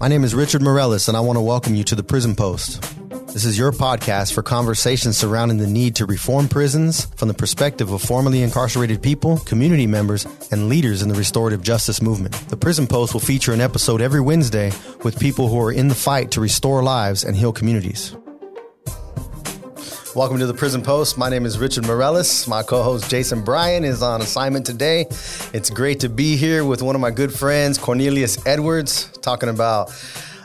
My name is Richard Morellis, and I want to welcome you to the Prison Post. This is your podcast for conversations surrounding the need to reform prisons from the perspective of formerly incarcerated people, community members, and leaders in the restorative justice movement. The Prison Post will feature an episode every Wednesday with people who are in the fight to restore lives and heal communities. Welcome to the Prison Post. My name is Richard Morellis. My co host Jason Bryan is on assignment today. It's great to be here with one of my good friends, Cornelius Edwards, talking about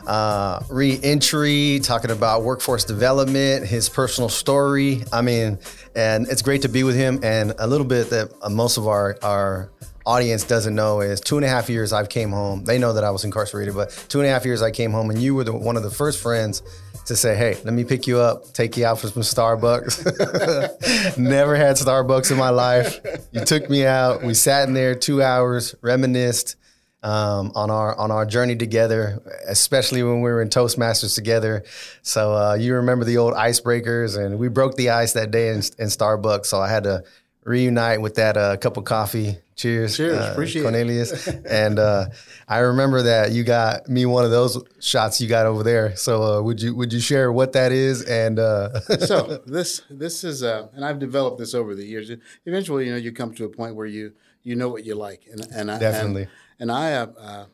uh, re entry, talking about workforce development, his personal story. I mean, and it's great to be with him. And a little bit that most of our, our audience doesn't know is two and a half years I've came home. They know that I was incarcerated, but two and a half years I came home, and you were the, one of the first friends to say, hey, let me pick you up, take you out for some Starbucks. Never had Starbucks in my life. You took me out. We sat in there two hours, reminisced um, on our on our journey together, especially when we were in Toastmasters together. So uh, you remember the old icebreakers, and we broke the ice that day in, in Starbucks. So I had to reunite with that uh, cup of coffee. Cheers, Cheers, uh, appreciate Cornelius. and uh, I remember that you got me one of those shots you got over there. So uh, would you would you share what that is? And uh, so this this is uh, and I've developed this over the years. Eventually, you know, you come to a point where you you know what you like, and and I, Definitely. and, and I uh, uh,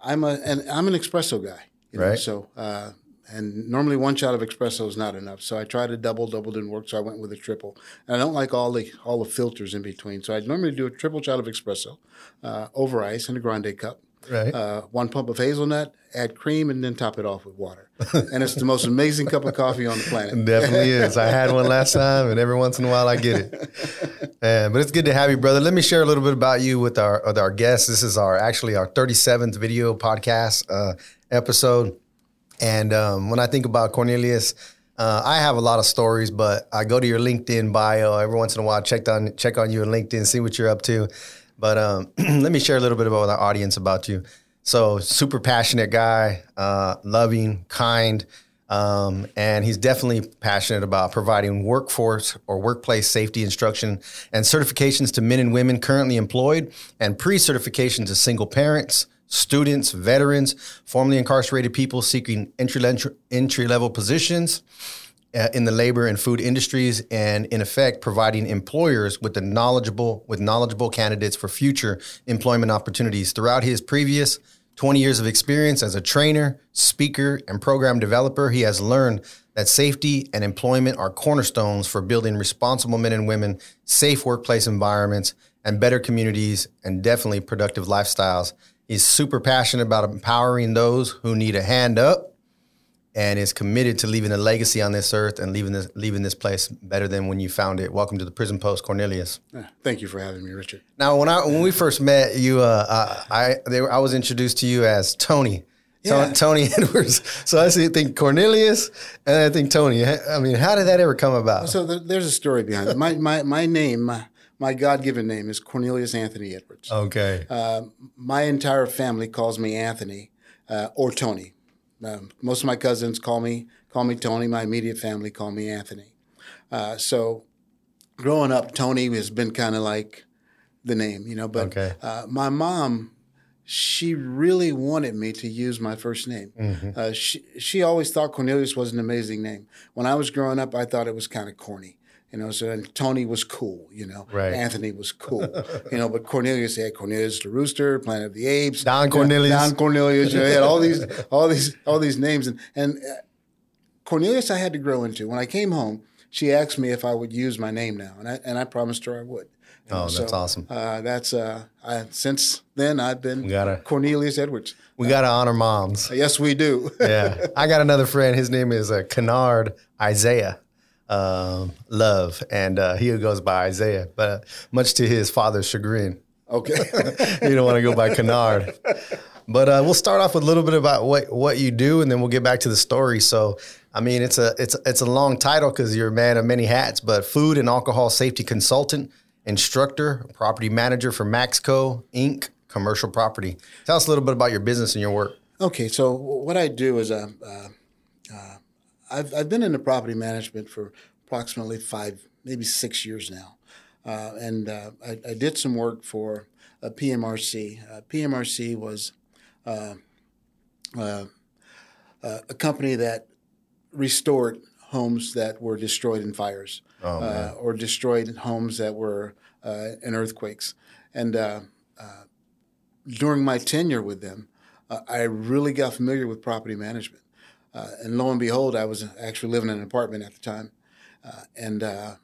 I'm a and I'm an espresso guy, you know, Right. so. And normally one shot of espresso is not enough, so I tried a double. Double didn't work, so I went with a triple. And I don't like all the all the filters in between, so I normally do a triple shot of espresso uh, over ice in a grande cup. right. uh, one pump of hazelnut, add cream, and then top it off with water. and it's the most amazing cup of coffee on the planet. Definitely is. I had one last time, and every once in a while I get it. Uh, but it's good to have you, brother. Let me share a little bit about you with our with our guests. This is our actually our 37th video podcast uh, episode. And um, when I think about Cornelius, uh, I have a lot of stories, but I go to your LinkedIn bio every once in a while. Check on check on you on LinkedIn, see what you're up to. But um, let me share a little bit about our audience about you. So, super passionate guy, uh, loving, kind, um, and he's definitely passionate about providing workforce or workplace safety instruction and certifications to men and women currently employed, and pre-certification to single parents, students, veterans, formerly incarcerated people seeking entry level positions uh, in the labor and food industries, and in effect, providing employers with the knowledgeable with knowledgeable candidates for future employment opportunities. Throughout his previous 20 years of experience as a trainer, speaker, and program developer, he has learned that safety and employment are cornerstones for building responsible men and women, safe workplace environments, and better communities, and definitely productive lifestyles. He's super passionate about empowering those who need a hand up and is committed to leaving a legacy on this earth and leaving this leaving this place better than when you found it. Welcome to the Prison Post, Cornelius. Thank you for having me, Richard. Now, when I when we first met you, uh, I I, they were, I was introduced to you as Tony. To- Yeah. Tony Edwards. So I see, think Cornelius, and I think Tony. I mean, how did that ever come about? So there's a story behind it. My, my, my name, my, God given name is Cornelius Anthony Edwards. Okay. Uh, my entire family calls me Anthony uh, or Tony. Um, most of my cousins call me call me Tony. My immediate family call me Anthony. Uh, so growing up, Tony has been kind of like the name, you know. But Okay. uh, my mom, she really wanted me to use my first name. Mm-hmm. Uh, she she always thought Cornelius was an amazing name. When I was growing up, I thought it was kind of corny. You know, so Tony was cool, you know. Right. Anthony was cool. you know, but Cornelius had Cornelius the Rooster, Planet of the Apes. Don you know, Cornelius. Don Cornelius. You know, he had all these all these all these names and and uh, Cornelius I had to grow into. When I came home, she asked me if I would use my name now, and I and I promised her I would. Oh, that's awesome. Uh, that's uh, I, since then I've been We gotta- Cornelius Edwards. We got to honor moms. Yes, we do. yeah. I got another friend. His name is uh, Kennard Isaiah um, Love, and uh, he goes by Isaiah, but much to his father's chagrin. okay. you don't want to go by Kennard. But uh, we'll start off with a little bit about what, what you do, and then we'll get back to the story. So, I mean, it's a it's it's a long title because you're a man of many hats. But food and alcohol safety consultant, instructor, property manager for Maxco Inc. Commercial Property. Tell us a little bit about your business and your work. Okay, so what I do is uh, uh, uh, I've, I've been into property management for approximately five, maybe six years now. Uh, and uh, I, I did some work for uh, PMRC. Uh, PMRC was uh, uh, uh, a company that restored homes that were destroyed in fires Oh, uh, or destroyed homes that were uh, in earthquakes. And uh, uh, during my tenure with them, uh, I really got familiar with property management. Uh, and lo and behold, I was actually living in an apartment at the time. Uh, and uh,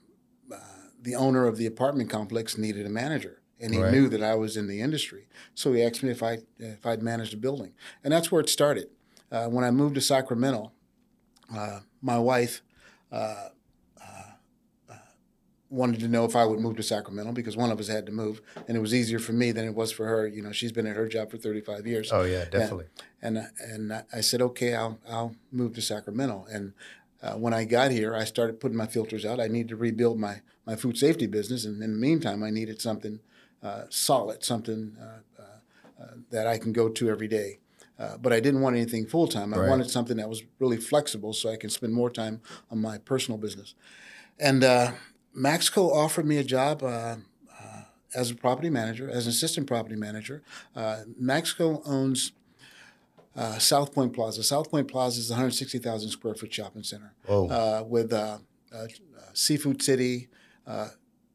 uh, the owner of the apartment complex needed a manager. And he Right. knew that I was in the industry. So he asked me if, I, if I'd managed a building. And that's where it started. Uh, when I moved to Sacramento, uh, my wife uh, wanted to know if I would move to Sacramento because one of us had to move, and it was easier for me than it was for her. You know, she's been at her job for 35 years. Oh yeah, definitely. And uh, and I said, okay, I'll I'll move to Sacramento. And uh, when I got here, I started putting my filters out. I needed to rebuild my my food safety business, and in the meantime, I needed something uh, solid, something uh, uh, uh, that I can go to every day. Uh, but I didn't want anything full time. I Right. wanted something that was really flexible, so I can spend more time on my personal business. And uh, Maxco offered me a job. Uh, uh, as a property manager, as an assistant property manager, uh, Maxco owns uh, South Point Plaza. South Point Plaza is a 160,000 square foot shopping center uh, with uh, uh, Seafood City uh,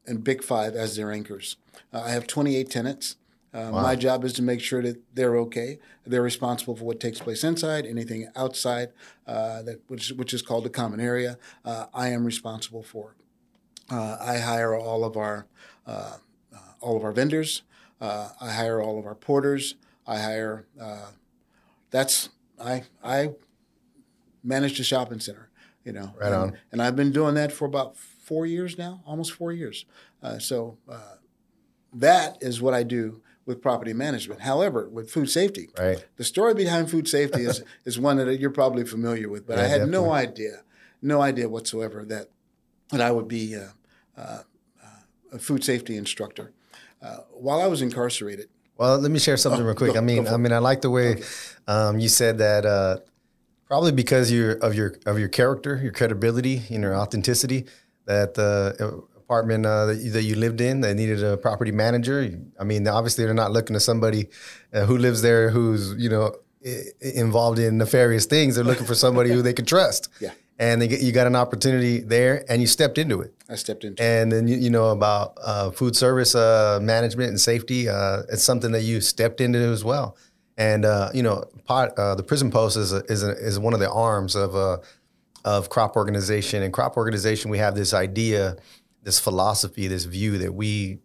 and Big Five as their anchors. Uh, I have 28 tenants. Uh, Wow. My job is to make sure that they're okay. They're responsible for what takes place inside. Anything outside, uh, that which which is called the common area, uh, I am responsible for. Uh, I hire all of our uh, uh, all of our vendors. Uh, I hire all of our porters. I hire. Uh, that's I I manage the shopping center. You know, Right and, on. And I've been doing that for about four years now, almost four years. Uh, so uh, that is what I do with property management. However, with food safety, Right. the story behind food safety is is one that you're probably familiar with, but I Yeah, had no idea, no idea whatsoever that that I would be uh, uh, uh, a food safety instructor. Uh, while I was incarcerated, Well, let me share something Oh, real quick. go- I mean, I mean, I like the way um, you said that. Uh, probably because you're, of your of your character, your credibility, and your authenticity. That the apartment uh, that, you, that you lived in, they needed a property manager. I mean, obviously, they're not looking to somebody uh, who lives there who's you know i- involved in nefarious things. They're looking for somebody who they can trust. Yeah. And get, you got an opportunity there, and you stepped into it. I stepped into. It. And then you, you know about uh, food service uh, management and safety. Uh, it's something that you stepped into as well. And uh, you know, pot, uh, the prison post is a, is a, is one of the arms of uh, of crop organization. And crop organization, we have this idea, this philosophy, this view that we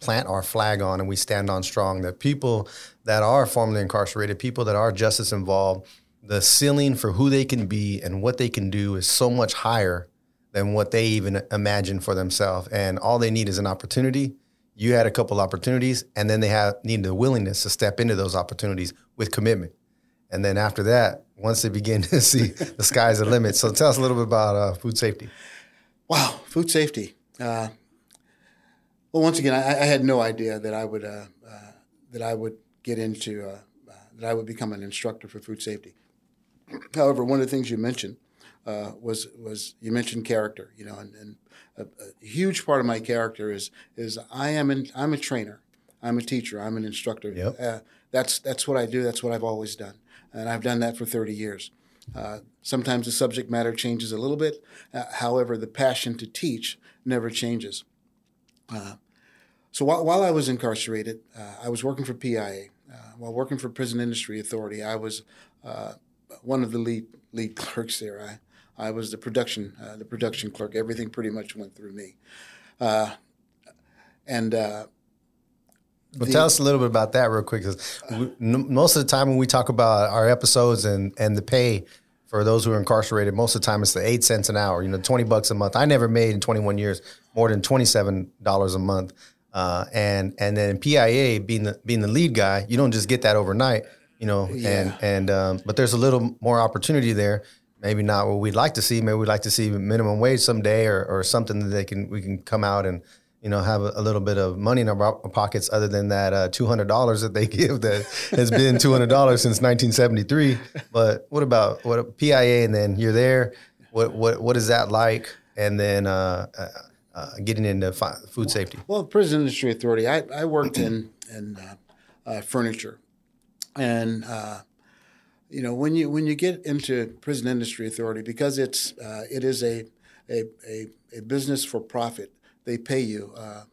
plant our flag on and we stand on strong. That people that are formerly incarcerated, people that are justice involved, the ceiling for who they can be and what they can do is so much higher than what they even imagine for themselves. And all they need is an opportunity. You had a couple opportunities, and then they have need the willingness to step into those opportunities with commitment. And then after that, once they begin to see the sky's the limit. So tell us a little bit about uh, food safety. Wow, food safety. Uh, well, once again, I, I had no idea that I would uh, uh, that I would get into uh, uh, that I would become an instructor for food safety. However, one of the things you mentioned uh, was was you mentioned character. You know, and, and a, a huge part of my character is is I am an, I'm a trainer, I'm a teacher, I'm an instructor. Yep. Uh, that's that's what I do. That's what I've always done, and I've done that for 30 years. Uh, sometimes the subject matter changes a little bit. Uh, however, the passion to teach never changes. Uh, so while, while I was incarcerated, uh, I was working for PIA. Uh, while working for Prison Industry Authority, I was uh, one of the lead lead clerks there. I, I was the production uh, the production clerk. Everything pretty much went through me. Uh, and uh, Well, the- tell us a little bit about that real quick. 'cause we, n- most of the time when we talk about our episodes and, and the pay for those who are incarcerated, most of the time it's the eight cents an hour, you know, 20 bucks a month. I never made in 21 years more than $27 a month. Uh, and, and then PIA being the, being the lead guy, you don't just get that overnight, you know, and, Yeah. and, um, but there's a little more opportunity there. Maybe not what we'd like to see. Maybe we'd like to see minimum wage someday or, or something that they can, we can come out and, you know, have a, a little bit of money in our pockets other than that uh, $200 that they give that has been $200 since 1973. But what about what PIA and then you're there? What, what, what is that like? And then uh, uh, uh, getting into fi- food safety. Well, Prison Industry Authority, I, I worked in, in uh, uh, furniture. And uh, you know when you when you get into prison industry authority because it's uh, it is a, a, a a business for profit they pay you uh, uh,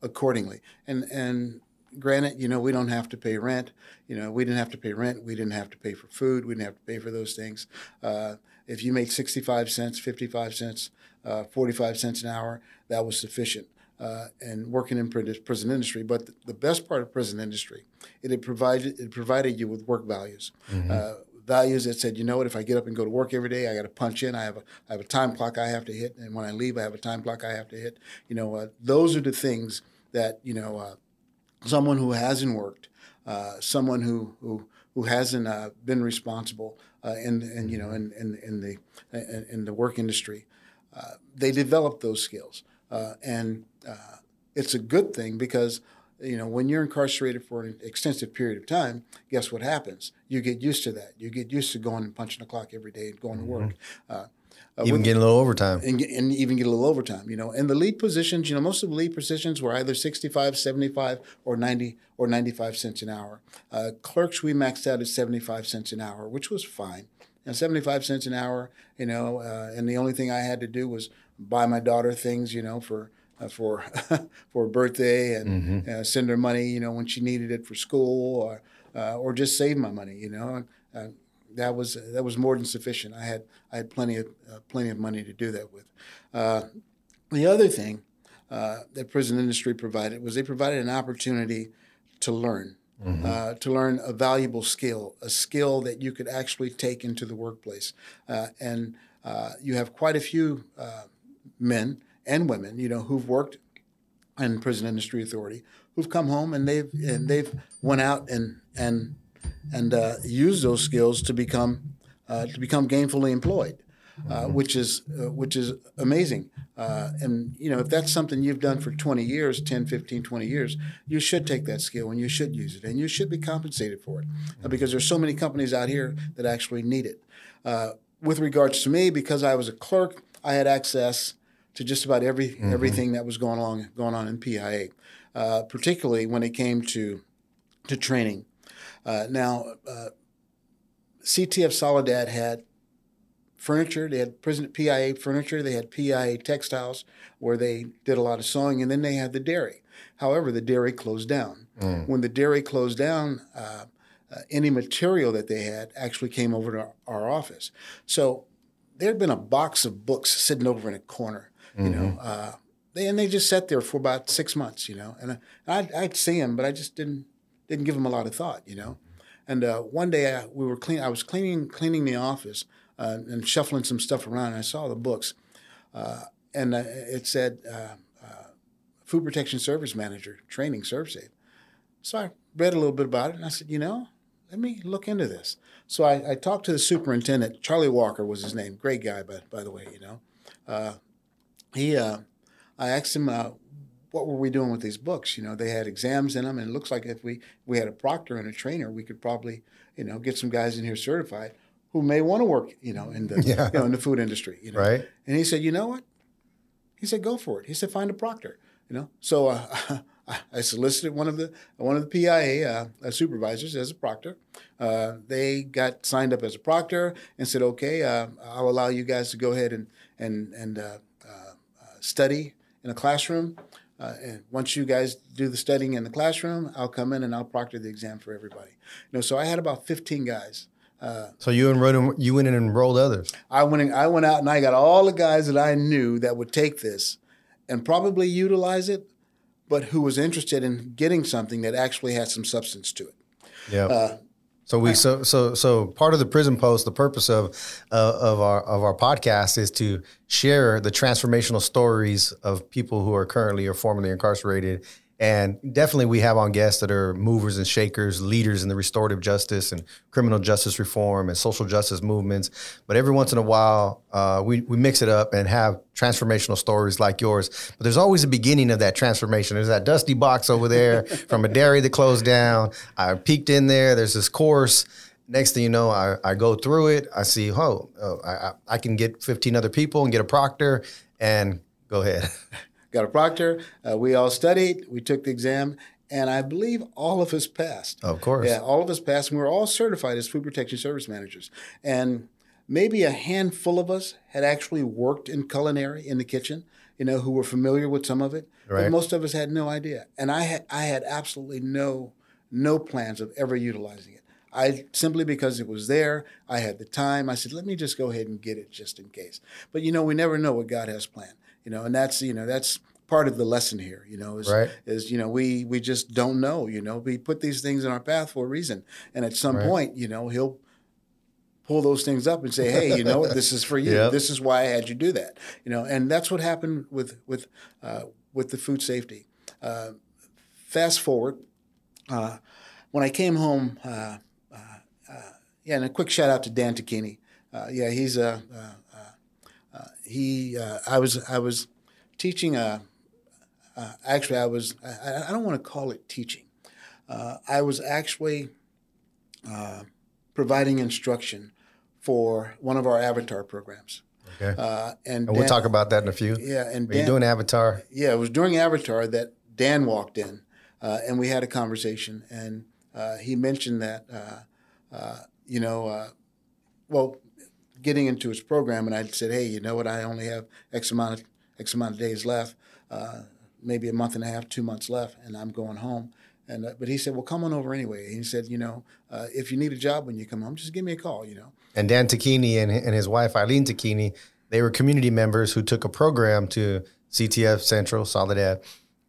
accordingly. And and granted you know we don't have to pay rent. You know we didn't have to pay rent. We didn't have to pay for food. We didn't have to pay for those things. Uh, if you made 65 cents 55 cents uh, 45 cents an hour that was sufficient uh, and working in prison industry. But the best part of prison industry, it provided it provided you with work values. Mm-hmm. Uh, values that said, you know what, if I get up and go to work every day, I got to punch in. I have a I have a time clock I have to hit, and when I leave, I have a time clock I have to hit. You know, uh, those are the things that you know uh, someone who hasn't worked, uh, someone who who who hasn't uh, been responsible uh, in, in you know in, in, in the in, in, the work industry, uh, they develop those skills. Uh, and uh, it's a good thing because you know when you're incarcerated for an extensive period of time guess what happens? You get used to that. You get used to going and punching the clock every day and going to work. Mm-hmm. uh, uh, even getting a little overtime. And, and, even get a little overtime you know. And the lead positions you know most of the lead positions were either 65 75 or 90 or 95 cents an hour. Uh, clerks we maxed out at 75 cents an hour which was fine. And 75 cents an hour you know uh, and the only thing i had to do was buy my daughter things, you know, for uh, for for a birthday and mm-hmm. uh, send her money, you know, when she needed it for school, or uh, or just save my money, you know. Uh, that was that was more than sufficient. I had I had plenty of uh, plenty of money to do that with. Uh, the other thing that prison industry provided was they provided an opportunity to learn. Mm-hmm. to learn a valuable skill, a skill that you could actually take into the workplace, and you have quite a few men and women, you know, who've worked in prison industry authority, who've come home and they've and they've went out and and and uh, used those skills to become uh, to become gainfully employed, uh, mm-hmm. which is uh, which is amazing. Uh, and you know, if that's something you've done for 20 years, 10, 15, 20 years, you should take that skill and you should use it and you should be compensated for it uh, because there's so many companies out here that actually need it. with regards to me, because I was a clerk, I had access to just about every mm-hmm. everything that was going on going on in PIA, uh, particularly when it came to to training. Uh, now, uh, CTF Soledad had furniture. They had prison PIA furniture. They had PIA textiles where they did a lot of sewing, and then they had the dairy. However, the dairy closed down. Mm. When the dairy closed down, uh, uh, any material that they had actually came over to our, our office. So there had been a box of books sitting over in a corner you mm-hmm. know. Uh, they, and they just sat there for about six months, you know. And uh, I'd, I'd see them, but I just didn't didn't give them a lot of thought, you know. And uh, one day I, we were clean. I was cleaning cleaning the office uh, and shuffling some stuff around. And I saw the books, uh, and uh, it said Food Protection Service Manager Training ServSafe. So I read a little bit about it, and I said, you know, let me look into this. So I, I, talked to the superintendent. Charlie Walker was his name. Great guy, by, by the way, you know. Uh, he, uh, I asked him, uh, what were we doing with these books? You know, they had exams in them, and it looks like if we we had a proctor and a trainer, we could probably, you know, get some guys in here certified who may want to work, you know, in the yeah. you know in the food industry. You know? Right. And he said, you know what? He said, go for it. He said, find a proctor. You know. So uh, I solicited one of the one of the PIA uh, supervisors as a proctor. Uh, they got signed up as a proctor and said, okay, uh, I'll allow you guys to go ahead and and and uh, study in a classroom. Uh, and once you guys do the studying in the classroom, I'll come in and I'll proctor the exam for everybody. You know, so I had about 15 guys. Uh, so you enrolled, you went and enrolled others. I went, in, I went out and I got all the guys that I knew that would take this and probably utilize it, but who was interested in getting something that actually had some substance to it. Yeah. Uh, so we so so so part of the prison post, the purpose of uh, of our of our podcast is to share the transformational stories of people who are currently or formerly incarcerated and definitely, we have on guests that are movers and shakers, leaders in the restorative justice and criminal justice reform and social justice movements. But every once in a while, uh, we, we mix it up and have transformational stories like yours. But there's always a beginning of that transformation. There's that dusty box over there from a dairy that closed down. I peeked in there. There's this course. Next thing you know, I, I go through it. I see, oh, oh I, I can get 15 other people and get a proctor and go ahead. got a proctor. Uh, we all studied. We took the exam, and I believe all of us passed. Of course. Yeah, all of us passed, and we were all certified as food protection service managers. And maybe a handful of us had actually worked in culinary in the kitchen, you know, who were familiar with some of it. Right. But most of us had no idea. And I had I had absolutely no no plans of ever utilizing it. I simply because it was there, I had the time. I said, let me just go ahead and get it just in case. But you know, we never know what God has planned. You know, and that's you know that's part of the lesson here. You know, is Right. is you know we we just don't know. You know, we put these things in our path for a reason, and at some Right. point, you know, He'll pull those things up and say, "Hey, you know what? This is for you. Yep. This is why I had you do that." You know, and that's what happened with with uh, with the food safety. Uh, fast forward, uh, when I came home, uh, uh, uh, yeah, and a quick shout out to Dan Tacchini. Uh, yeah, he's a he. Uh, I was I was teaching a. Uh, actually, I was. I, I don't want to call it teaching. Uh, I was actually uh, providing instruction for one of our avatar programs. Okay. Uh, and and we'll Dan- talk about that in a few. Yeah, and Are you doing Avatar? yeah, it was during Avatar that Dan walked in, uh, and we had a conversation, and uh, he mentioned that, uh, uh, you know, uh, well, getting into his program, and I said, hey, you know what? I only have X amount of X amount of days left, uh, maybe a month and a half, two months left, and I'm going home. And uh, but he said, well, come on over anyway. And He said, you know, uh, if you need a job when you come home, just give me a call. You know. And Dan Tacchini and, and his wife Eileen Tacchini, they were community members who took a program to CTF Central Soledad,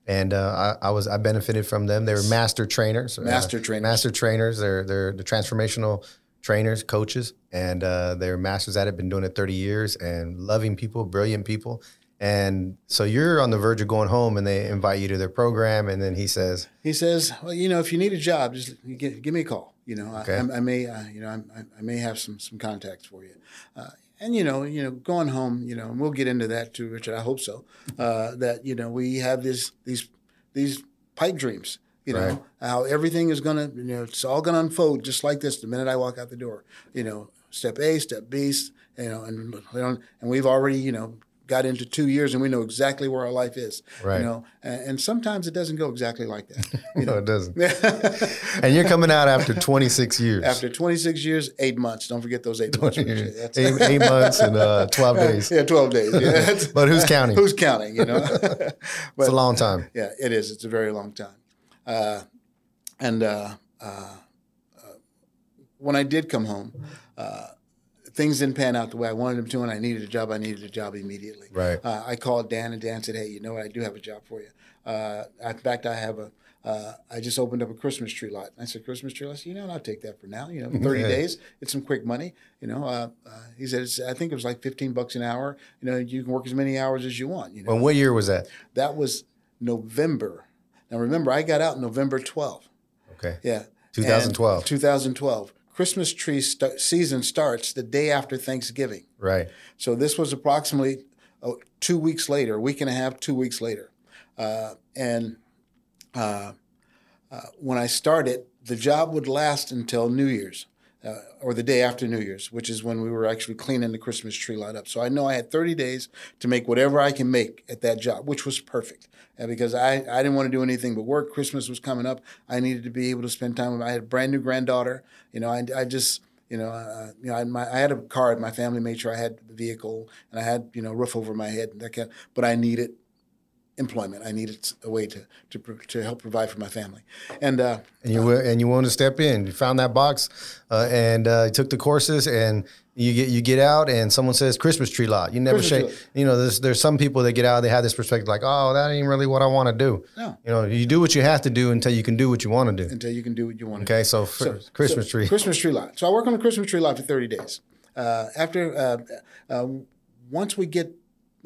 and uh, I, I was I benefited from them. They were master trainers, uh, Master trainers. master trainers. They're they're the transformational trainers, coaches, and uh, they're masters at it. Been doing it thirty years and loving people, brilliant people. And so you're on the verge of going home, and they invite you to their program, and then he says, He says, "Well, you know, if you need a job, just give, give me a call. You know, Okay. I, I may, uh, you know, I, I may have some some contacts for you." Uh, and you know, you know, going home, you know, and we'll get into that too, Richard. I hope so. Uh, that you know, we have this these these pipe dreams. You know Right. how everything is gonna, you know, it's all gonna unfold just like this the minute I walk out the door. You know, step A, step B, you know, and you know, and we've already, you know, got into two years and we know exactly where our life is. Right. You know, and, and sometimes it doesn't go exactly like that. You "No, know, it doesn't." and you're coming out after 26 years. after 26 years, eight months. Don't forget those eight months. Eight, eight months and uh, 12 days. Yeah, 12 days. Yeah, But who's counting? Who's counting, you know? It's a long time. yeah, it is. It's a very long time. Uh, and uh, uh, uh, when I did come home, uh, things didn't pan out the way I wanted them to, and I needed a job. I needed a job immediately. Right. Uh, I called Dan, and Dan said, "Hey, you know what? I do have a job for you. Uh, in fact, I have a. Uh, I just opened up a Christmas tree lot." I said, "Christmas tree lot." I said, "You know. I'll take that for now. You know, thirty Yeah. days. It's some quick money. You know." Uh, uh, he said, it's, "I think it was like fifteen bucks an hour. You know, you can work as many hours as you want. You know." And what year was that? That was November. Now remember, I got out November 12th. Okay. Yeah. 2012. And 2012. Christmas tree st- season starts the day after Thanksgiving. Right. So this was approximately oh, two weeks later, a week and a half, two weeks later. Uh, and uh, uh, when I started, the job would last until New Year's. Uh, or the day after New Year's, which is when we were actually cleaning the Christmas tree lot up. So I know I had 30 days to make whatever I can make at that job, which was perfect. And because I, I didn't want to do anything but work. Christmas was coming up. I needed to be able to spend time with. I had a brand new granddaughter. You know, I, I just you know, uh, you know, I, my, I had a car. My family made sure I had the vehicle, and I had you know roof over my head. And that kind but I needed employment. I needed a way to to, to help provide for my family. And uh, And you were, and you wanted to step in. You found that box, uh, and uh, you took the courses, and you get you get out, and someone says Christmas tree lot. You never say, you know, there's there's some people that get out, they have this perspective like, oh, that ain't really what I want to do. No. You know, you do what you have to do until you can do what you want to do. until you can do what you want. Okay, so, for Christmas so tree. Christmas tree lot. So I work on the Christmas tree lot for 30 days. Uh, after uh, uh, once we get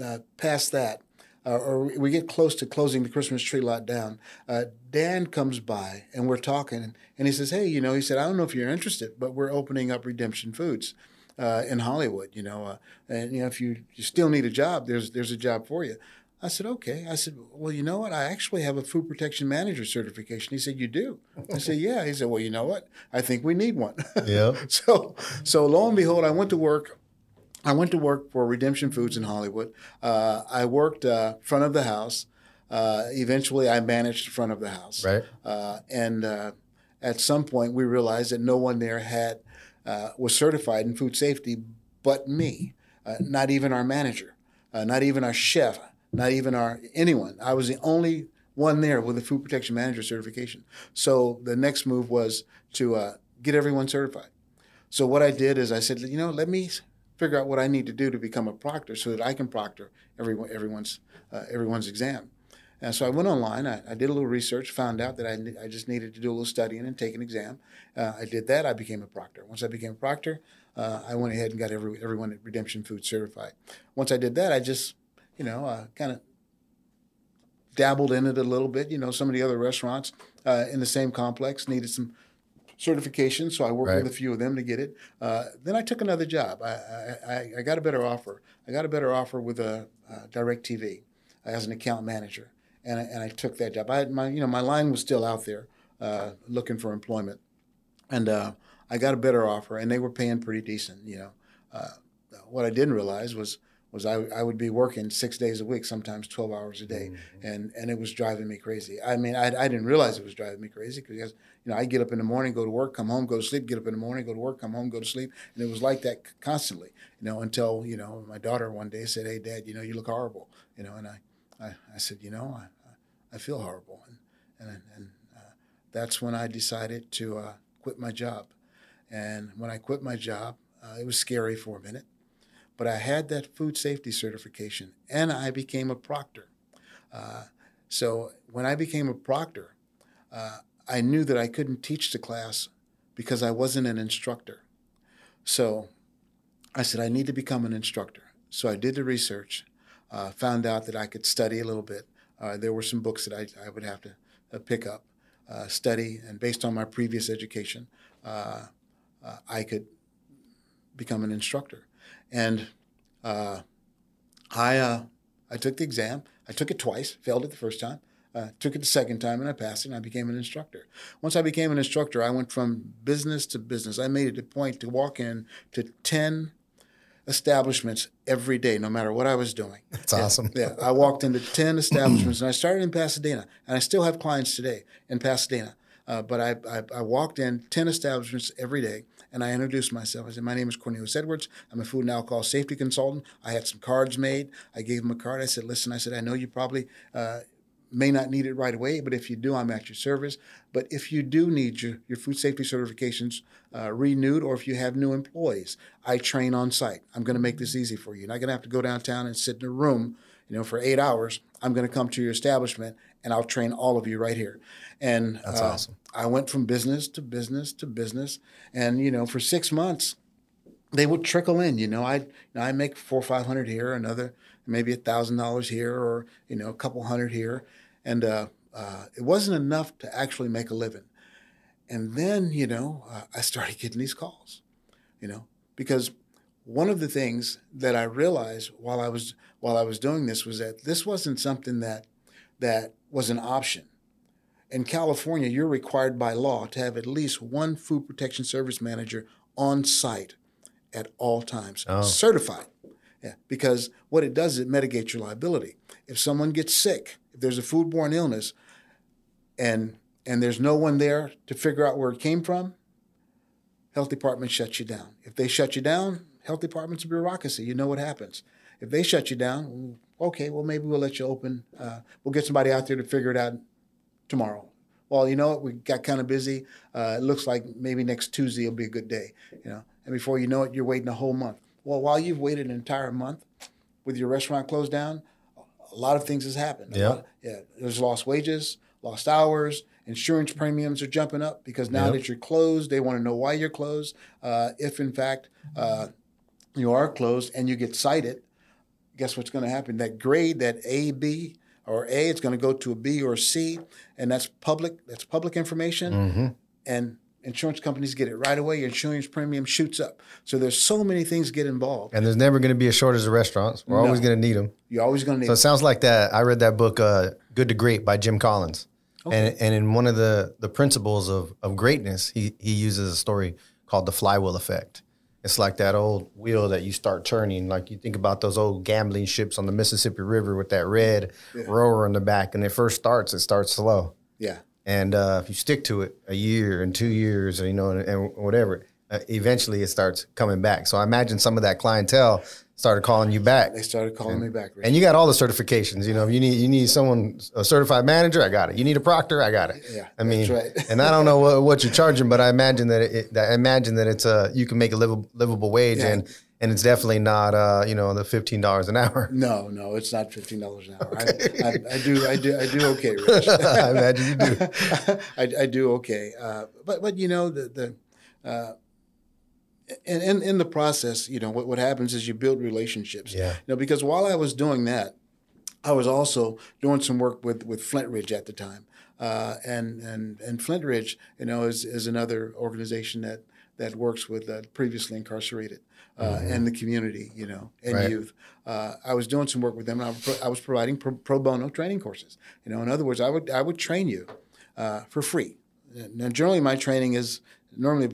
uh, past that, uh, or we get close to closing the Christmas tree lot down, uh, Dan comes by and we're talking, and he says, "Hey, you know," he said, "I don't know if you're interested, but we're opening up Redemption Foods." Uh, in Hollywood, you know, uh, and you know if you, you still need a job, there's there's a job for you. I said, okay. I said, well, you know what? I actually have a food protection manager certification. He said, you do? I said, yeah. He said, well, you know what? I think we need one. Yeah. so, so lo and behold, I went to work. I went to work for Redemption Foods in Hollywood. Uh, I worked uh, front of the house. Uh, eventually, I managed the front of the house. Right. Uh, and uh, at some point, we realized that no one there had uh, was certified in food safety but me. Uh, not even our manager, uh, not even our chef, not even our anyone. I was the only one there with a food protection manager certification. So the next move was to uh, get everyone certified. So what I did is I said, you know, let me figure out what I need to do to become a proctor so that I can proctor everyone, everyone's uh, everyone's exam. And so I went online. I, I, did a little research, found out that I, I just needed to do a little studying and take an exam. Uh, I did that. I became a proctor. Once I became a proctor, uh, I went ahead and got every, everyone at Redemption Food certified. Once I did that, I just, you know, uh, kind of dabbled in it a little bit. You know, some of the other restaurants uh, in the same complex needed some certification, so I worked right. with a few of them to get it. Uh, then I took another job. I, I, I, got a better offer. I got a better offer with a, a DirecTV as an account manager and I, and I took that job. I had my you know my line was still out there uh, looking for employment, and uh, I got a better offer, and they were paying pretty decent. You know, uh, what I didn't realize was was I, I would be working six days a week, sometimes twelve hours a day, mm-hmm. and and it was driving me crazy. I mean, I, I didn't realize it was driving me crazy because you know I get up in the morning, go to work, come home, go to sleep, get up in the morning, go to work, come home, go to sleep, and it was like that constantly. You know, until you know my daughter one day said, "Hey, Dad, you know you look horrible," you know, and I I, I said, you know, I, I feel horrible. And, and, and uh, that's when I decided to uh, quit my job. And when I quit my job, uh, it was scary for a minute, but I had that food safety certification and I became a proctor. Uh, so when I became a proctor, uh, I knew that I couldn't teach the class because I wasn't an instructor. So I said, I need to become an instructor. So I did the research uh, found out that I could study a little bit. Uh, there were some books that I, I would have to uh, pick up, uh, study, and based on my previous education, uh, uh, I could become an instructor. And I, I took the exam. I took it twice, failed it the first time. Uh, took it the second time and I passed it and I became an instructor. Once I became an instructor, I went from business to business. I made it a point to walk in to 10 establishments every day, no matter what I was doing. That's awesome. yeah, I walked into 10 establishments and I started in Pasadena, and I still have clients today in Pasadena. Uh, but I, I, I, walked in 10 establishments every day and I introduced myself. I said, My name is Cornelius Edwards. I'm a food and alcohol safety consultant. I had some cards made. I gave them a card. I said, Listen, I said, I know you probably uh, may not need it right away, but if you do, I'm at your service. But if you do need your, your food safety certifications uh, renewed, or if you have new employees, I train on site. I'm going to make this easy for you. You're not going to have to go downtown and sit in a room, you know, for eight hours. I'm going to come to your establishment and I'll train all of you right here. And that's uh, awesome. I went from business to business to business, and you know, for six months, they would trickle in. You know, I you know, I make four or five hundred here, another maybe a thousand dollars here, or you know, a couple hundred here and uh, uh, it wasn't enough to actually make a living. And then, you know, uh, I started getting these calls, you know, because one of the things that I realized while I was while I was doing this was that this wasn't something that that was an option. In California, you're required by law to have at least one food protection service manager on site at all times, oh. certified. Yeah, because what it does is it mitigates your liability. If someone gets sick, if there's a foodborne illness, and and there's no one there to figure out where it came from, health department shuts you down. If they shut you down, health department's a bureaucracy. You know what happens. If they shut you down, okay, well maybe we'll let you open. Uh, we'll get somebody out there to figure it out tomorrow. Well, you know what? We got kind of busy. Uh, it looks like maybe next Tuesday will be a good day. You know, and before you know it, you're waiting a whole month. Well, while you've waited an entire month with your restaurant closed down, a lot of things has happened. Yeah. Yeah. There's lost wages, lost hours, insurance premiums are jumping up because now yep. that you're closed, they want to know why you're closed. Uh, if in fact uh, you are closed and you get cited, guess what's going to happen? That grade, that A, B, or A, it's going to go to a B or a C, and that's public. That's public information, mm-hmm. and insurance companies get it right away. Your insurance premium shoots up. So there's so many things get involved. And there's never going to be a shortage of restaurants. We're no. always going to need them. You're always going to need. So it sounds like that. I read that book, uh, "Good to Great" by Jim Collins, okay. and and in one of the the principles of of greatness, he he uses a story called the flywheel effect, it's like that old wheel that you start turning. Like you think about those old gambling ships on the Mississippi River with that red Yeah. rower in the back. And it first starts, it starts slow. Yeah. And uh, if you stick to it a year and two years, or, you know, and, and whatever, uh, eventually it starts coming back. So I imagine some of that clientele started calling you back. They started calling me back. And you got all the certifications. You know, if you need you need someone a certified manager, I got it. You need a proctor, I got it. Yeah, I mean, right. and I don't know what, what you're charging, but I imagine that it, that I imagine that it's a you can make a livable, livable wage, Yeah. and and it's definitely not uh you know the fifteen dollars an hour. no, no, it's not fifteen dollars an hour. I, I, I do, I do, I do okay, Rich. I imagine you do. I, I do okay, uh, but but you know the the. Uh, and in, in the process, you know what, what happens is you build relationships. Yeah. You know, because while I was doing that, I was also doing some work with with Flintridge at the time, uh, and and and Flintridge, you know, is is another organization that that works with uh, previously incarcerated uh, and the community, you know, and Right. youth. Uh, I was doing some work with them. And I, was pro- I was providing pro, pro bono training courses. You know, in other words, I would I would train you uh, for free. Now, generally, my training is normally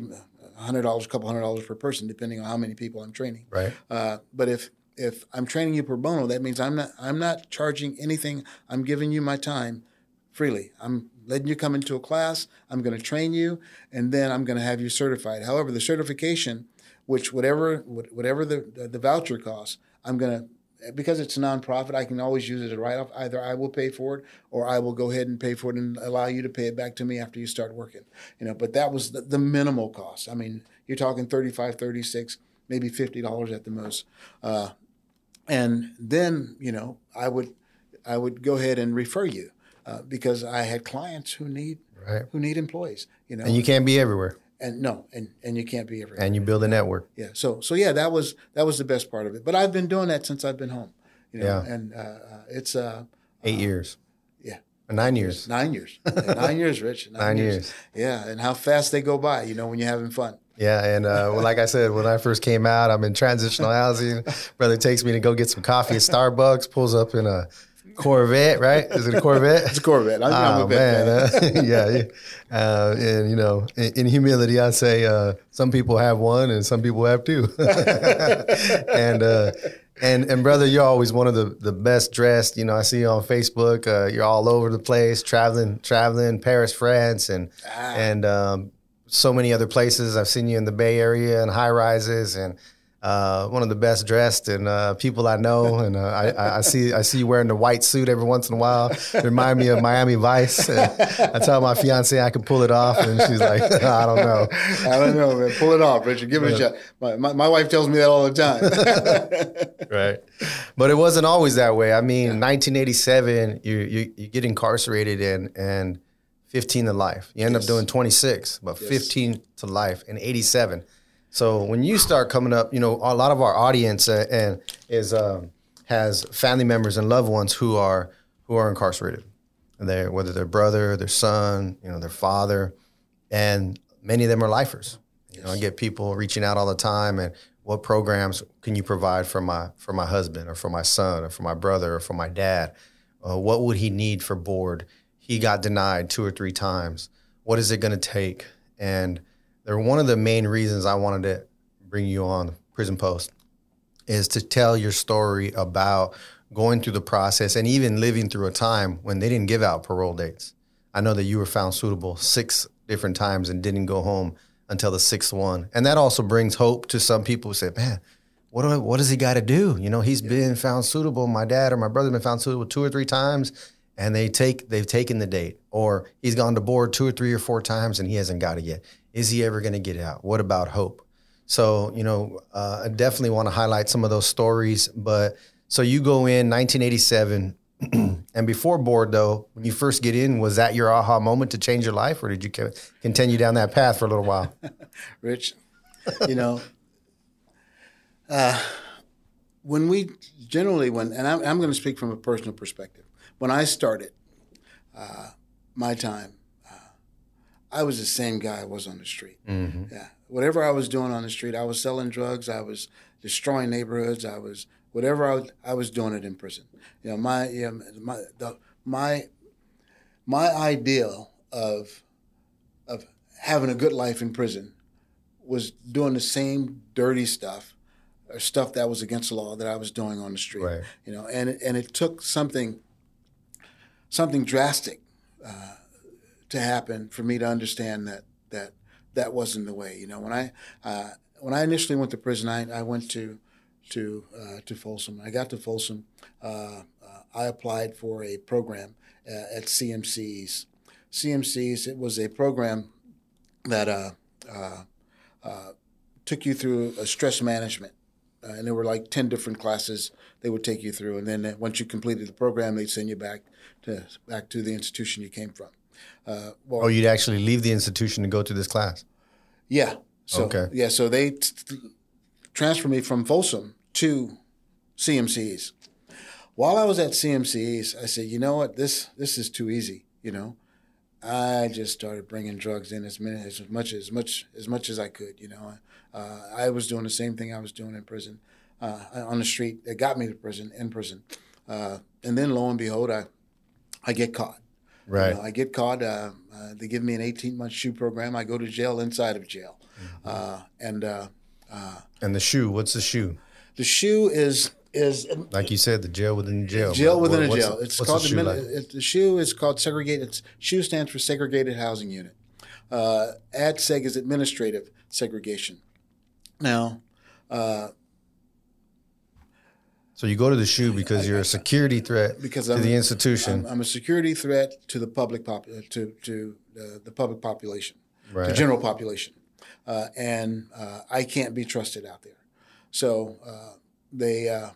hundred dollars, a couple hundred dollars per person, depending on how many people I'm training. Right. Uh, but if if I'm training you pro bono, that means I'm not I'm not charging anything. I'm giving you my time freely. I'm letting you come into a class. I'm going to train you, and then I'm going to have you certified. However, the certification, which whatever whatever the the voucher costs, I'm going to because it's a nonprofit, I can always use it as a write off. Either I will pay for it, or I will go ahead and pay for it and allow you to pay it back to me after you start working. You know, but that was the, the minimal cost. I mean, you're talking 35, 36, maybe fifty dollars at the most. Uh, and then you know I would I would go ahead and refer you uh, because I had clients who need Right. who need employees. You know, And you can't be everywhere, and no, and and you can't be everywhere. and you build a network. yeah. So so yeah, that was that was the best part of it. But I've been doing that since I've been home. You know, Yeah. and uh, it's uh, Eight years. yeah. Nine years. nine years, nine years, Rich, Nine years. Yeah, and how fast they go by. You know, when you're having fun. Yeah, and uh, well, like I said, when I first came out, I'm in transitional housing. Brother takes me to go get some coffee at Starbucks. Pulls up in a Corvette, right? Is it a Corvette? It's a Corvette. I'm, I'm Oh a vet man, uh, yeah, yeah. Uh, and you know, in, in humility, I say uh, some people have one and some people have two. and uh, and and brother, you're always one of the the best dressed. You know, I see you on Facebook. Uh, you're all over the place, traveling, traveling, Paris, France, and Ah. and um, so many other places. I've seen you in the Bay Area and high rises and. Uh, one of the best dressed and uh, people I know, and uh, I, I, see I see you wearing the white suit every once in a while. Remind me of Miami Vice. And I tell my fiance I can pull it off, and she's like, I don't know. I don't know, man. Pull it off, Richard. Give it a shot. My, my, my wife tells me that all the time. Right, but it wasn't always that way. I mean, 1987, you you, you get incarcerated and and 15 to life. You end up doing 26, but 15 to life in 87. So when you start coming up, you know, a lot of our audience uh, and is um, has family members and loved ones who are who are incarcerated. They whether their brother, their son, you know, their father, and many of them are lifers. You know, I get people reaching out all the time and what programs can you provide for my for my husband or for my son or for my brother or for my dad? Uh, what would he need for board? He got denied two or three times. What is it going to take? And they're one of the main reasons I wanted to bring you on Prison Post is to tell your story about going through the process and even living through a time when they didn't give out parole dates. I know that you were found suitable six different times and didn't go home until the sixth one. And that also brings hope to some people who say, man, what, do I, what does he got to do? You know, he's been found suitable. My dad or my brother been found suitable two or three times and they take, they've taken the date or he's gone to board two or three or four times and he hasn't got it yet. Is he ever going to get out? What about hope? So, you know, uh, I definitely want to highlight some of those stories. But so you go in 1987, and before board, though, when you first get in, was that your aha moment to change your life, or did you continue down that path for a little while? Rich, you know, uh, when we generally, when, and I'm, I'm going to speak from a personal perspective. When I started uh, my time, uh, I was the same guy I was on the street. Yeah. Whatever I was doing on the street, I was selling drugs, I was destroying neighborhoods, I was, whatever I was, I was doing it in prison. You know, my, you know, my, the, my, my ideal of, of having a good life in prison was doing the same dirty stuff or stuff that was against the law that I was doing on the street. Right. You know, and and it took something something drastic uh, to happen for me to understand that that that wasn't the way. You know, when I uh, when I initially went to prison, I, I went to to uh, to Folsom. I got to Folsom. Uh, uh, I applied for a program uh, at CMC's. CMC's. It was a program that took you through stress management, uh, and there were like ten different classes they would take you through, and then uh, once you completed the program, they'd send you back to back to the institution you came from. Uh, well, Oh, you'd actually leave the institution to go to this class. yeah. So Okay. yeah, so they t- t- transferred me from Folsom to CMC's. While I was at CMC's, I said, you know what, this this is too easy. You know, I just started bringing drugs in as many as much as much as much as I could. You know, uh, I was doing the same thing I was doing in prison, uh, on the street. It got me to prison in prison, uh, and then lo and behold, I I get caught. Right. know, I get caught. Uh, uh, they give me an 18 month shoe program. I go to jail inside of jail. Mm-hmm. Uh, and uh, And the shoe, what's the shoe? the shoe is is Like you said, the jail within the jail. jail What- within a what's- jail. It's called the shoe like? it, the shoe is called segregated. It's, shoe stands for segregated housing unit. Uh, ADSEG is administrative segregation. Now, uh, So you go to the shoe because you're a security threat because to I'm, the institution. I'm, I'm a security threat to the public pop, uh, to to uh, the public population. the general population, uh, and uh, I can't be trusted out there. So uh, they uh,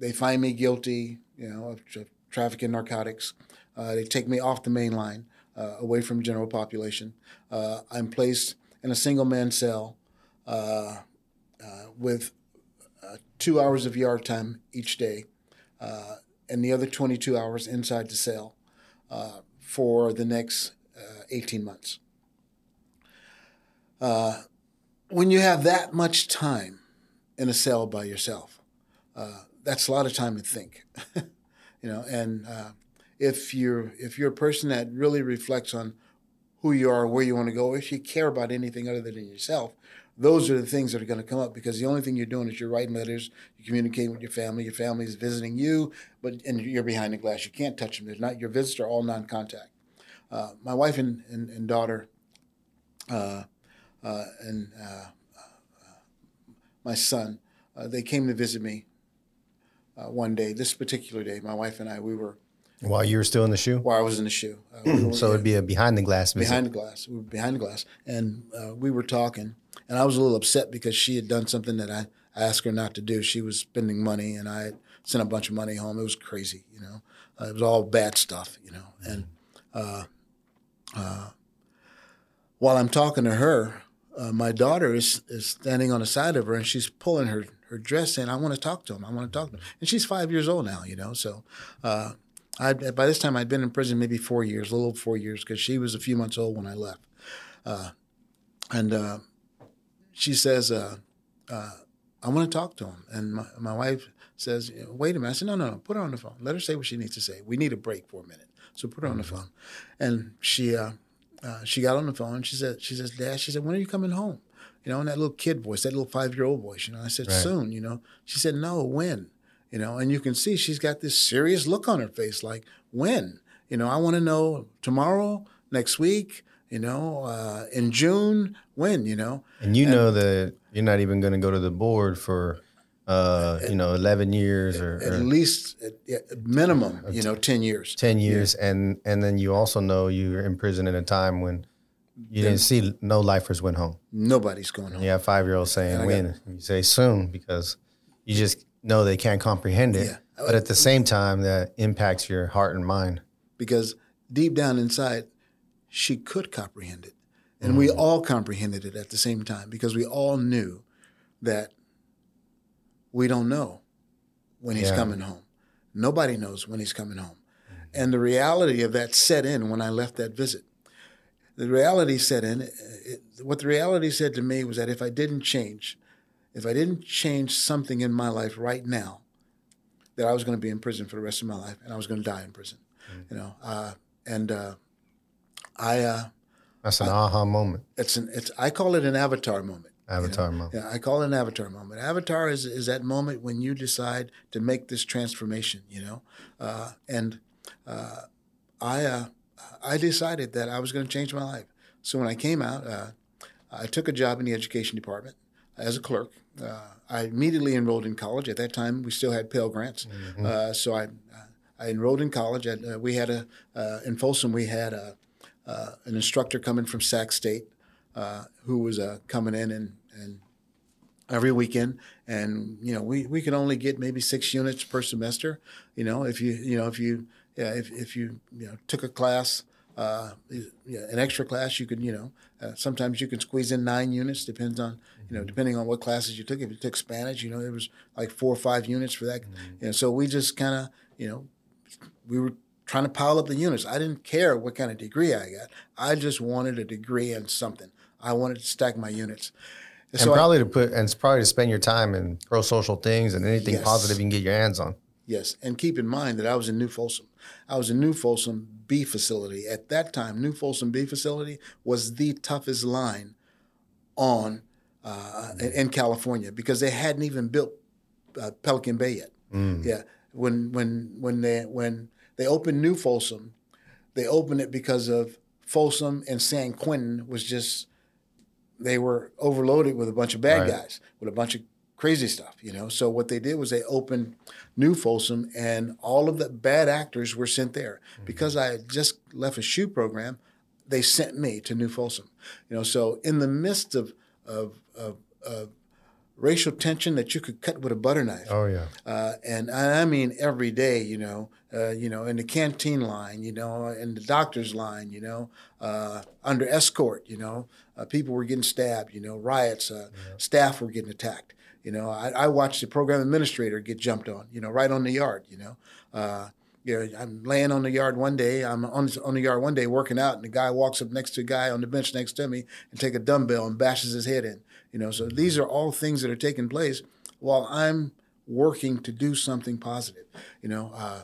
they find me guilty, you know, of tra- trafficking narcotics. Uh, they take me off the main line, uh, away from general population. Uh, I'm placed in a single man cell with uh, two hours of yard time each day, uh, and the other 22 hours inside the cell uh, for the next uh, 18 months uh, when you have that much time in a cell by yourself, uh, that's a lot of time to think, you know. And uh, if you're if you're a person that really reflects on who you are, where you want to go, if you care about anything other than yourself, those are the things that are going to come up because the only thing you're doing is you're writing letters, you're communicating with your family, your family is visiting you, but and you're behind the glass. You can't touch them. They're not your visits are all non-contact. Uh, my wife and, and, and daughter uh, uh, and uh, my son, uh, they came to visit me uh, one day. This particular day, my wife and I, we were While you were still in the shoe? while I was in the shoe. Uh, we were- So it'd be a behind the glass visit. behind the glass. We were behind the glass, and uh, we were talking. And I was a little upset because she had done something that I, asked her not to do. She was spending money, and I sent a bunch of money home. It was crazy, you know. Uh, it was all bad stuff, you know. And uh, uh, while I'm talking to her, uh, my daughter is, is standing on the side of her, and she's pulling her, her dress saying, I want to talk to him. I want to talk to him. And she's five years old now, you know. So uh, I by this time I'd been in prison maybe four years, a little over four years, because she was a few months old when I left. Uh, and she says, uh, uh, "I want to talk to him." And my, my wife says, "Wait a minute." I said, "No, no, no. Put her on the phone. Let her say what she needs to say. We need a break for a minute. So put her on the phone." And she uh, uh, she got on the phone. She said, "She says, Dad." She said, "When are you coming home?" You know, in that little kid voice, that little five year old voice. You know, I said, Right. "Soon." You know, she said, "No, when?" You know, and you can see she's got this serious look on her face, like when. You know, I want to know tomorrow, next week. You know, uh, in June, when? You know, And you know that you're not even going to go to the board for, uh, you know, 11 years or, at or least at, at minimum, you know, ten years. 10 years. And, and then you also know you're in prison at a time when you didn't see no lifers went home. Nobody's going home. You have five year olds saying I got- when. You say soon because you just know they can't comprehend it. Yeah. But at the same time, that impacts your heart and mind. because deep down inside, she could comprehend it. And we all comprehended it at the same time because we all knew that we don't know when he's Yeah. coming home. Nobody knows when he's coming home. And the reality of that set in when I left that visit. The reality set in. It, what the reality said to me was that if I didn't change, if I didn't change something in my life right now, that I was going to be in prison for the rest of my life and I was going to die in prison. You know, uh, and uh, I uh, That's an aha moment. it's an it's I call it an avatar moment. Avatar you know? moment. Yeah, I call it an avatar moment. Avatar is is that moment when you decide to make this transformation. You know, uh, and uh, I uh, I decided that I was going to change my life. So when I came out, uh, I took a job in the education department as a clerk. Uh, I immediately enrolled in college. At that time, we still had Pell Grants, Mm-hmm. uh, so I I enrolled in college. At, uh, we had a uh, in Folsom we had a, uh, an instructor coming from Sac State uh, who was uh, coming in and and every weekend. And you know we, we could only get maybe six units per semester. You know if you you know if you yeah, if, if you you know took a class uh, yeah, an extra class you could you know uh, sometimes you can squeeze in nine units depends on you know depending on what classes you took. If you took spanish you know there was like four or five units for that. You know so we just kind of you know we were trying to pile up the units i didn't care what kind of degree i got i just wanted a degree in something i wanted to stack my units And so I- probably to put and it's probably to spend your time in pro social things and anything Yes. positive you can get your hands on. Yes, and keep in mind that I was in New Folsom. I was in New Folsom B facility. At that time, New Folsom B facility was the toughest line on uh, in, in California because they hadn't even built uh, Pelican Bay yet. Yeah, when when when they when they opened New Folsom, they opened it because of Folsom and San Quentin was just they were overloaded with a bunch of bad Right. guys, with a bunch of crazy stuff, you know. So what they did was they opened New Folsom, and all of the bad actors were sent there mm-hmm. because I had just left a shoe program. They sent me to New Folsom, you know. So in the midst of of, of, of racial tension that you could cut with a butter knife, Oh yeah. uh, and I mean every day, you know, uh, you know, in the canteen line, you know, in the doctor's line, you know, uh, under escort, you know, uh, people were getting stabbed, you know, riots, uh, staff were getting attacked. You know, I, I watched the program administrator get jumped on, you know, right on the yard, you know. You know, I'm laying on the yard one day. I'm on, on the yard one day working out, and the guy walks up next to a guy on the bench next to me and take a dumbbell and bashes his head in. You know, so these are all things that are taking place while I'm working to do something positive. You know, uh,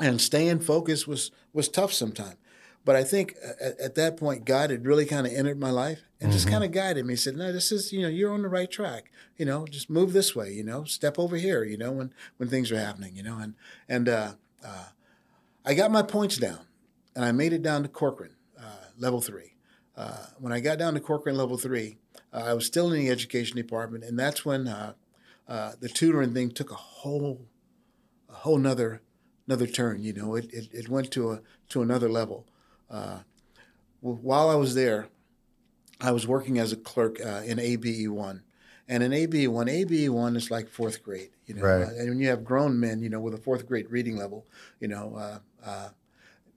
and staying focused was was tough sometimes. But I think at, at that point, God had really kind of entered my life and just kind of guided me. He said, "No, this is you know you're on the right track. You know, just move this way. You know, step over here. You know, when when things are happening. You know, and and uh, uh, I got my points down, and I made it down to Corcoran uh, level three. Uh, when I got down to Corcoran level three, uh, I was still in the education department, and that's when the tutoring thing took a whole a whole nother another turn. You know, it, it, it went to a to another level. While I was there, I was working as a clerk in ABE one, and in AB one. AB one is like fourth grade. You know, Right. Uh, and when you have grown men, you know, with a fourth grade reading level, you know, uh, uh,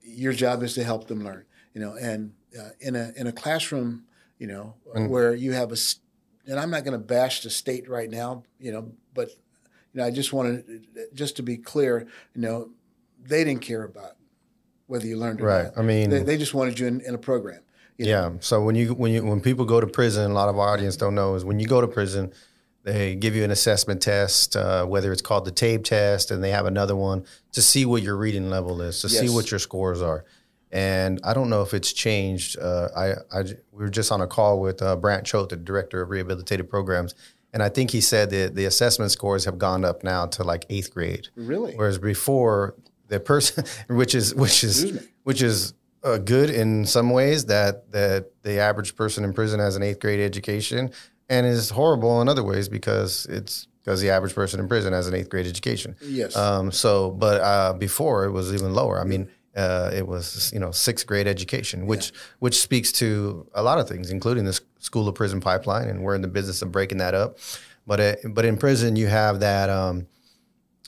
your job is to help them learn. You know, and uh, in a in a classroom, you know, where you have a, and I'm not going to bash the state right now, you know, but you know, I just wanted just to be clear, you know, they didn't care about whether you learned or Right. not. I mean, They, they just wanted you in, in a program. You know. Yeah. So when you when you when people go to prison, a lot of our audience don't know is when you go to prison, they give you an assessment test, uh, whether it's called the TABE test, and they have another one to see what your reading level is, to see what your scores are. And I don't know if it's changed. Uh, I, I we were just on a call with uh, Brant Choate, the director of rehabilitative programs, and I think he said that the assessment scores have gone up now to like eighth grade. Really? Whereas before, the person, which is which is which is uh, good in some ways, that that the average person in prison has an eighth grade education, and is horrible in other ways because it's because the average person in prison has an eighth grade education. Yes. Um, so, but uh, before it was even lower. I mean, uh, it was you know sixth grade education, which which speaks to a lot of things, including the school of prison pipeline, and we're in the business of breaking that up. But uh, but in prison, you have that. Um,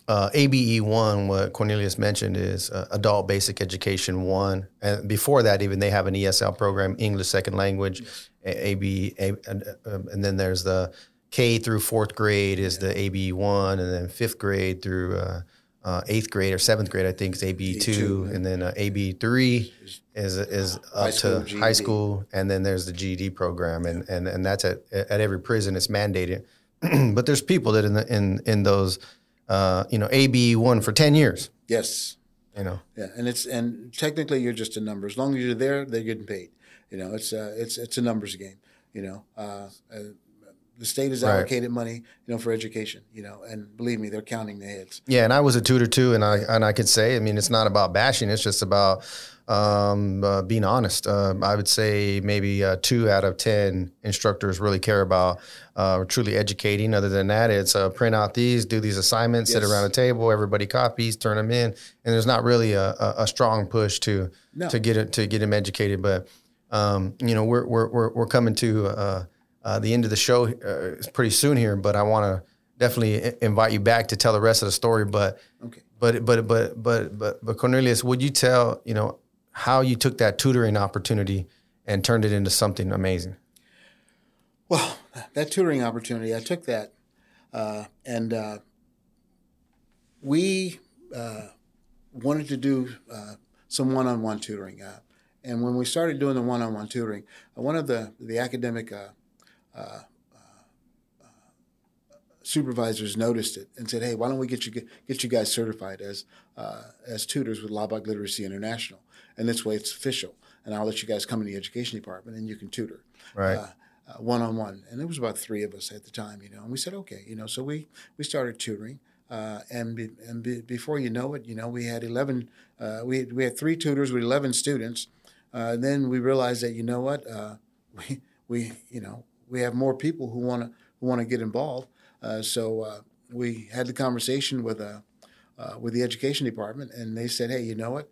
uh, ABE one, what Cornelius mentioned is uh, Adult Basic Education one, and before that, even they have an ESL program, English Second Language, A- AB, A- and, um, and then there's the K through fourth grade is the ABE one, and then fifth grade through uh, uh, eighth grade or seventh grade, I think is ABE two, and then uh, ABE three is is up to high school, and then there's the GED program, and and and that's at at every prison. It's mandated, but there's people that in the, in in those uh, you know, ABE one for 10 years, yes. you know. Yeah, and it's and technically you're just a number. As long as you're there, they're getting paid. You know, it's uh, it's it's a numbers game. You know, uh, uh, the state has Right. allocated money, you know, for education, you know, and believe me, they're counting the heads. Yeah, and I was a tutor too, and I and I could say, I mean, it's not about bashing; it's just about um, uh, being honest. Um, I would say maybe uh, two out of ten instructors really care about uh, truly educating. Other than that, it's uh, print out these, do these assignments, sit around a table, everybody copies, turn them in, and there's not really a, a, a strong push to No. to get it to get them educated. But um, you know, we're we're we're, we're coming to uh, uh, the end of the show uh, pretty soon here, but I want to definitely invite you back to tell the rest of the story. But Okay. but but but but but but Cornelius, would you tell you know how you took that tutoring opportunity and turned it into something amazing? Well, that tutoring opportunity, I took that, uh, and uh, we uh, wanted to do uh, some one-on-one tutoring. Uh, and when we started doing the one-on-one tutoring, uh, one of the the academic supervisors noticed it and said, "Hey, why don't we get you get you guys certified as as tutors with Laubach Literacy International? And this way, it's official. And I'll let you guys come in the education department and you can tutor." Right. uh, one on one, and there was about three of us at the time, you know. And we said, okay, you know. So we we started tutoring, uh, and be, and be, before you know it, you know, we had eleven. Uh, we we had three tutors with eleven students. Uh, then we realized that you know what, uh, we we you know we have more people who want to who want to get involved. Uh, so uh, we had the conversation with uh, with the education department, and they said, hey, you know what.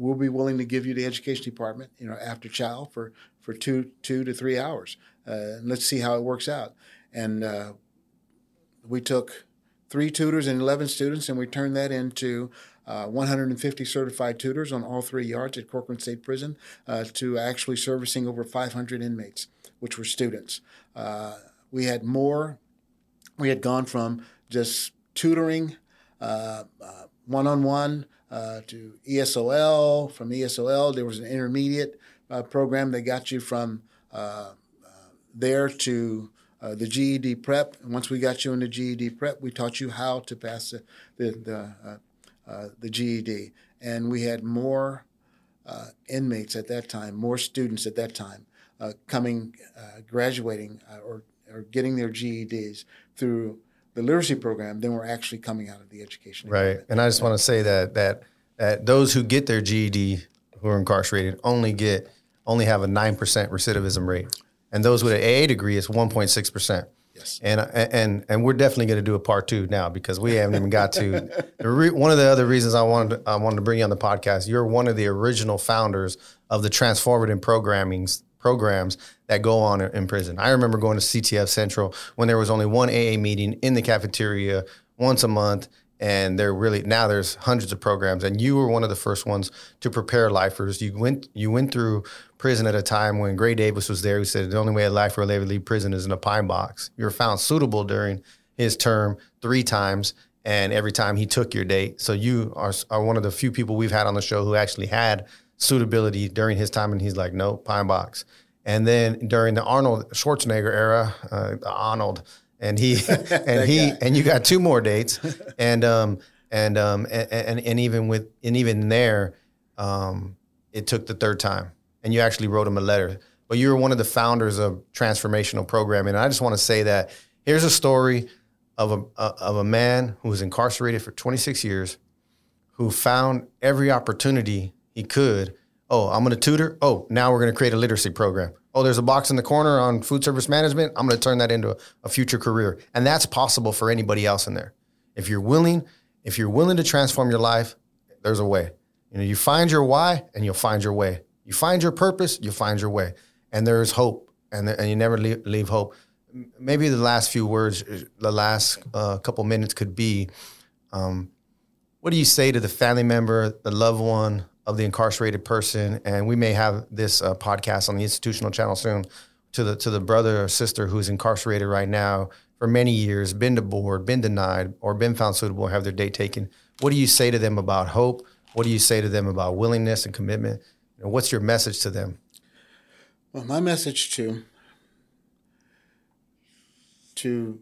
We'll be willing to give you the education department, you know, after child for, for two two to three hours. Uh, and let's see how it works out. And uh, we took three tutors and 11 students, and we turned that into uh, 150 certified tutors on all three yards at Corcoran State Prison uh, to actually servicing over 500 inmates, which were students. Uh, we had more, we had gone from just tutoring one on one to E ESOL. From ESOL, there was an intermediate uh, program that got you from uh, there to uh, the GED prep. And once we got you into GED prep, we taught you how to pass the the the, uh, uh, the GED. And we had more uh, inmates at that time, more students at that time, uh, coming, uh, graduating, uh, or or getting their GEDs through the literacy program than were actually coming out of the education. Right. And I just want to say that that that those who get their GED who are incarcerated only get only have a nine percent recidivism rate, and those with an AA degree is one point six percent. Yes. And and and we're definitely going to do a part two now because we haven't even got to the re, one of the other reasons I wanted to, I wanted to bring you on the podcast. You're one of the original founders of the transformative programming programs that go on in prison. I remember going to CTF Central when there was only one AA meeting in the cafeteria once a month. And there really now there's hundreds of programs, and you were one of the first ones to prepare lifers. You went you went through prison at a time when Gray Davis was there, who said the only way a lifer will ever leave prison is in a pine box. You were found suitable during his term three times, and every time he took your date. So you are, are one of the few people we've had on the show who actually had suitability during his time, and he's like, no, pine box. And then during the Arnold Schwarzenegger era, uh, Arnold, and he and he guy. and you got two more dates, and um and um and and, and even with and even there, um it took the third time, and you actually wrote him a letter. But you were one of the founders of transformational programming, and I just want to say that here's a story of a of a man who was incarcerated for 26 years, who found every opportunity he could. Oh, I'm going to tutor. Oh, now we're going to create a literacy program. Oh, there's a box in the corner on food service management. I'm going to turn that into a, a future career, and that's possible for anybody else in there. If you're willing, if you're willing to transform your life, there's a way. You know, you find your why, and you'll find your way. You find your purpose, you'll find your way, and there's hope, and and you never leave, leave hope. Maybe the last few words, uh, the last uh, couple minutes could be, um, what do you say to the family member, the loved one of the incarcerated person? And we may have this uh, podcast on the institutional channel soon to the to the brother or sister who's incarcerated right now for many years, been to board, been denied, or been found suitable, have their date taken. What do you say to them about hope? What do you say to them about willingness and commitment? Know, what's your message to them? Well, my message to to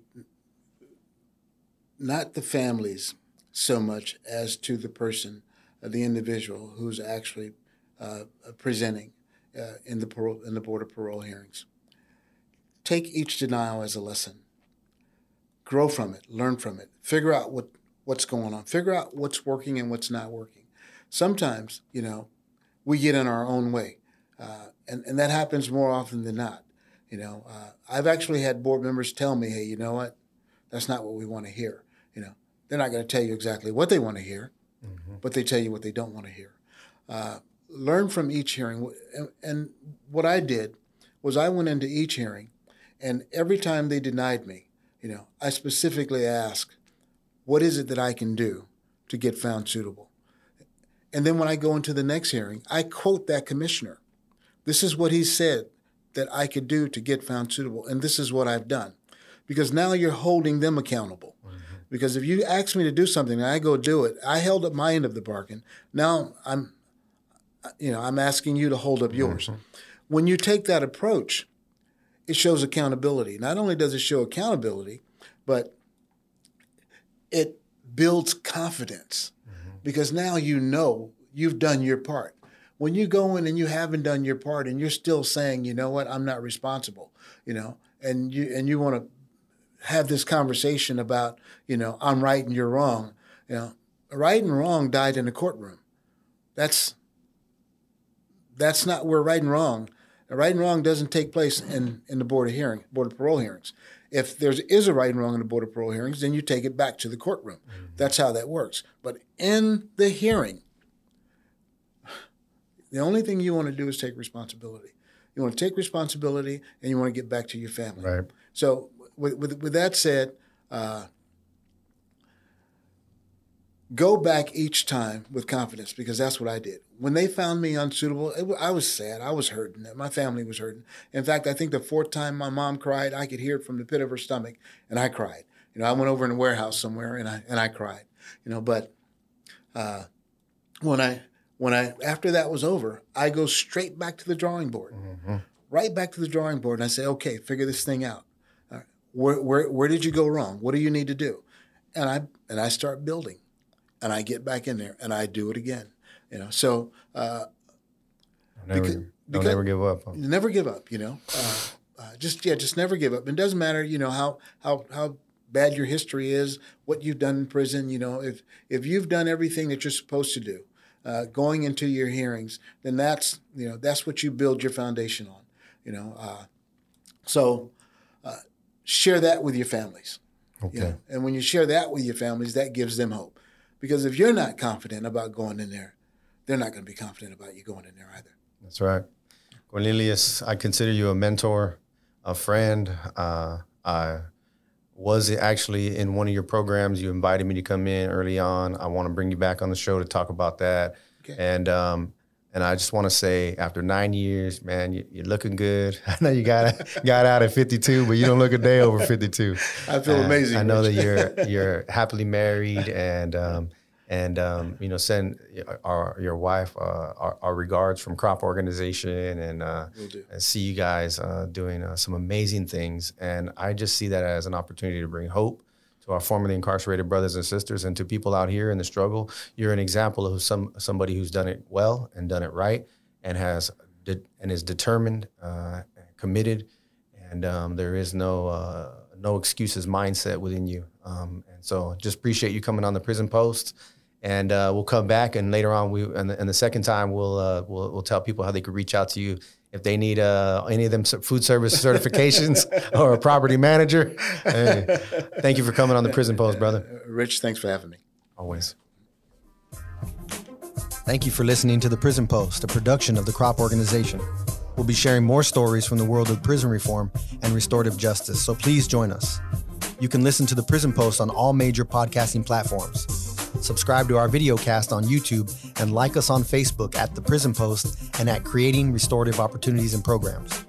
not the families so much as to the person, the individual who's actually uh, presenting uh, in the parole in the board of parole hearings. take each denial as a lesson. Grow from it, learn from it, figure out what, what's going on, figure out what's working and what's not working. Sometimes, you know, we get in our own way, uh, and, and that happens more often than not. You know, uh, I've actually had board members tell me, hey, you know what? That's not what we want to hear. You know, they're not going to tell you exactly what they want to hear, mm-hmm. but they tell you what they don't want to hear. Uh, learn from each hearing. And, and what I did was I went into each hearing, and every time they denied me, you know, I specifically asked, what is it that I can do to get found suitable? And then when I go into the next hearing, I quote that commissioner. This is what he said that I could do to get found suitable, and this is what I've done. Because now you're holding them accountable. Because if you ask me to do something and I go do it, I held up my end of the bargain. Now I'm, you know, I'm asking you to hold up yours. Mm-hmm. When you take that approach, it shows accountability. Not only does it show accountability, but it builds confidence mm-hmm. because now you know you've done your part. When you go in and you haven't done your part and you're still saying, you know what, I'm not responsible, you know, and you and you want to have this conversation about, you know, I'm right and you're wrong. You know, right and wrong died in a courtroom. That's that's not where right and wrong. Right and wrong doesn't take place in, in the board of hearing, board of parole hearings. If there is a right and wrong in the board of parole hearings, then you take it back to the courtroom. Mm-hmm. That's how that works. But in the hearing, the only thing you want to do is take responsibility. You want to take responsibility and you want to get back to your family. Right. So with, with, with that said, uh, go back each time with confidence because that's what I did. When they found me unsuitable, it, I was sad. I was hurting. My family was hurting. In fact, I think the fourth time my mom cried, I could hear it from the pit of her stomach, and I cried. You know, I went over in a warehouse somewhere and I and I cried. You know, but uh, when I when I after that was over, I go straight back to the drawing board, mm-hmm. right back to the drawing board, and I say, okay, figure this thing out. Where, where, where did you go wrong? What do you need to do? And I and I start building, and I get back in there and I do it again. You know, so uh, never, because, because never give up. Huh? Never give up. You know, uh, uh, just yeah, just never give up. It doesn't matter. You know how how how bad your history is, what you've done in prison. You know, if if you've done everything that you're supposed to do, uh, going into your hearings, then that's you know that's what you build your foundation on. You know, uh, so share that with your families. Okay. You know? And when you share that with your families, that gives them hope. Because if you're not confident about going in there, they're not going to be confident about you going in there either. That's right. Cornelius, I consider you a mentor, a friend. Uh, I was actually in one of your programs. You invited me to come in early on. I want to bring you back on the show to talk about that. Okay. And um, and I just want to say, after nine years, man, you, are looking good. I know you got got out at 52, but you don't look a day over 52. I feel uh, amazing. I know that you're you're happily married, and um, and um, you know, send our your wife uh, our, our, regards from Crop Organization, and uh, and see you guys uh, doing uh, some amazing things. And I just see that as an opportunity to bring hope to our formerly incarcerated brothers and sisters and to people out here in the struggle. You're an example of some somebody who's done it well and done it right and has de- and is determined, uh, committed, and um, there is no uh, no excuses mindset within you. Um, and so, just appreciate you coming on the prison post. And uh, we'll come back, and later on, we and the, and the second time, we'll, uh, we'll we'll tell people how they could reach out to you if they need uh, any of them food service certifications or a property manager. Hey, thank you for coming on the prison post, brother. Rich, thanks for having me. Always. Thank you for listening to The Prison Post, a production of the Crop Organization. We'll be sharing more stories from the world of prison reform and restorative justice, so please join us. You can listen to The Prison Post on all major podcasting platforms. Subscribe to our video cast on YouTube and like us on Facebook at The Prison Post and at Creating Restorative Opportunities and Programs.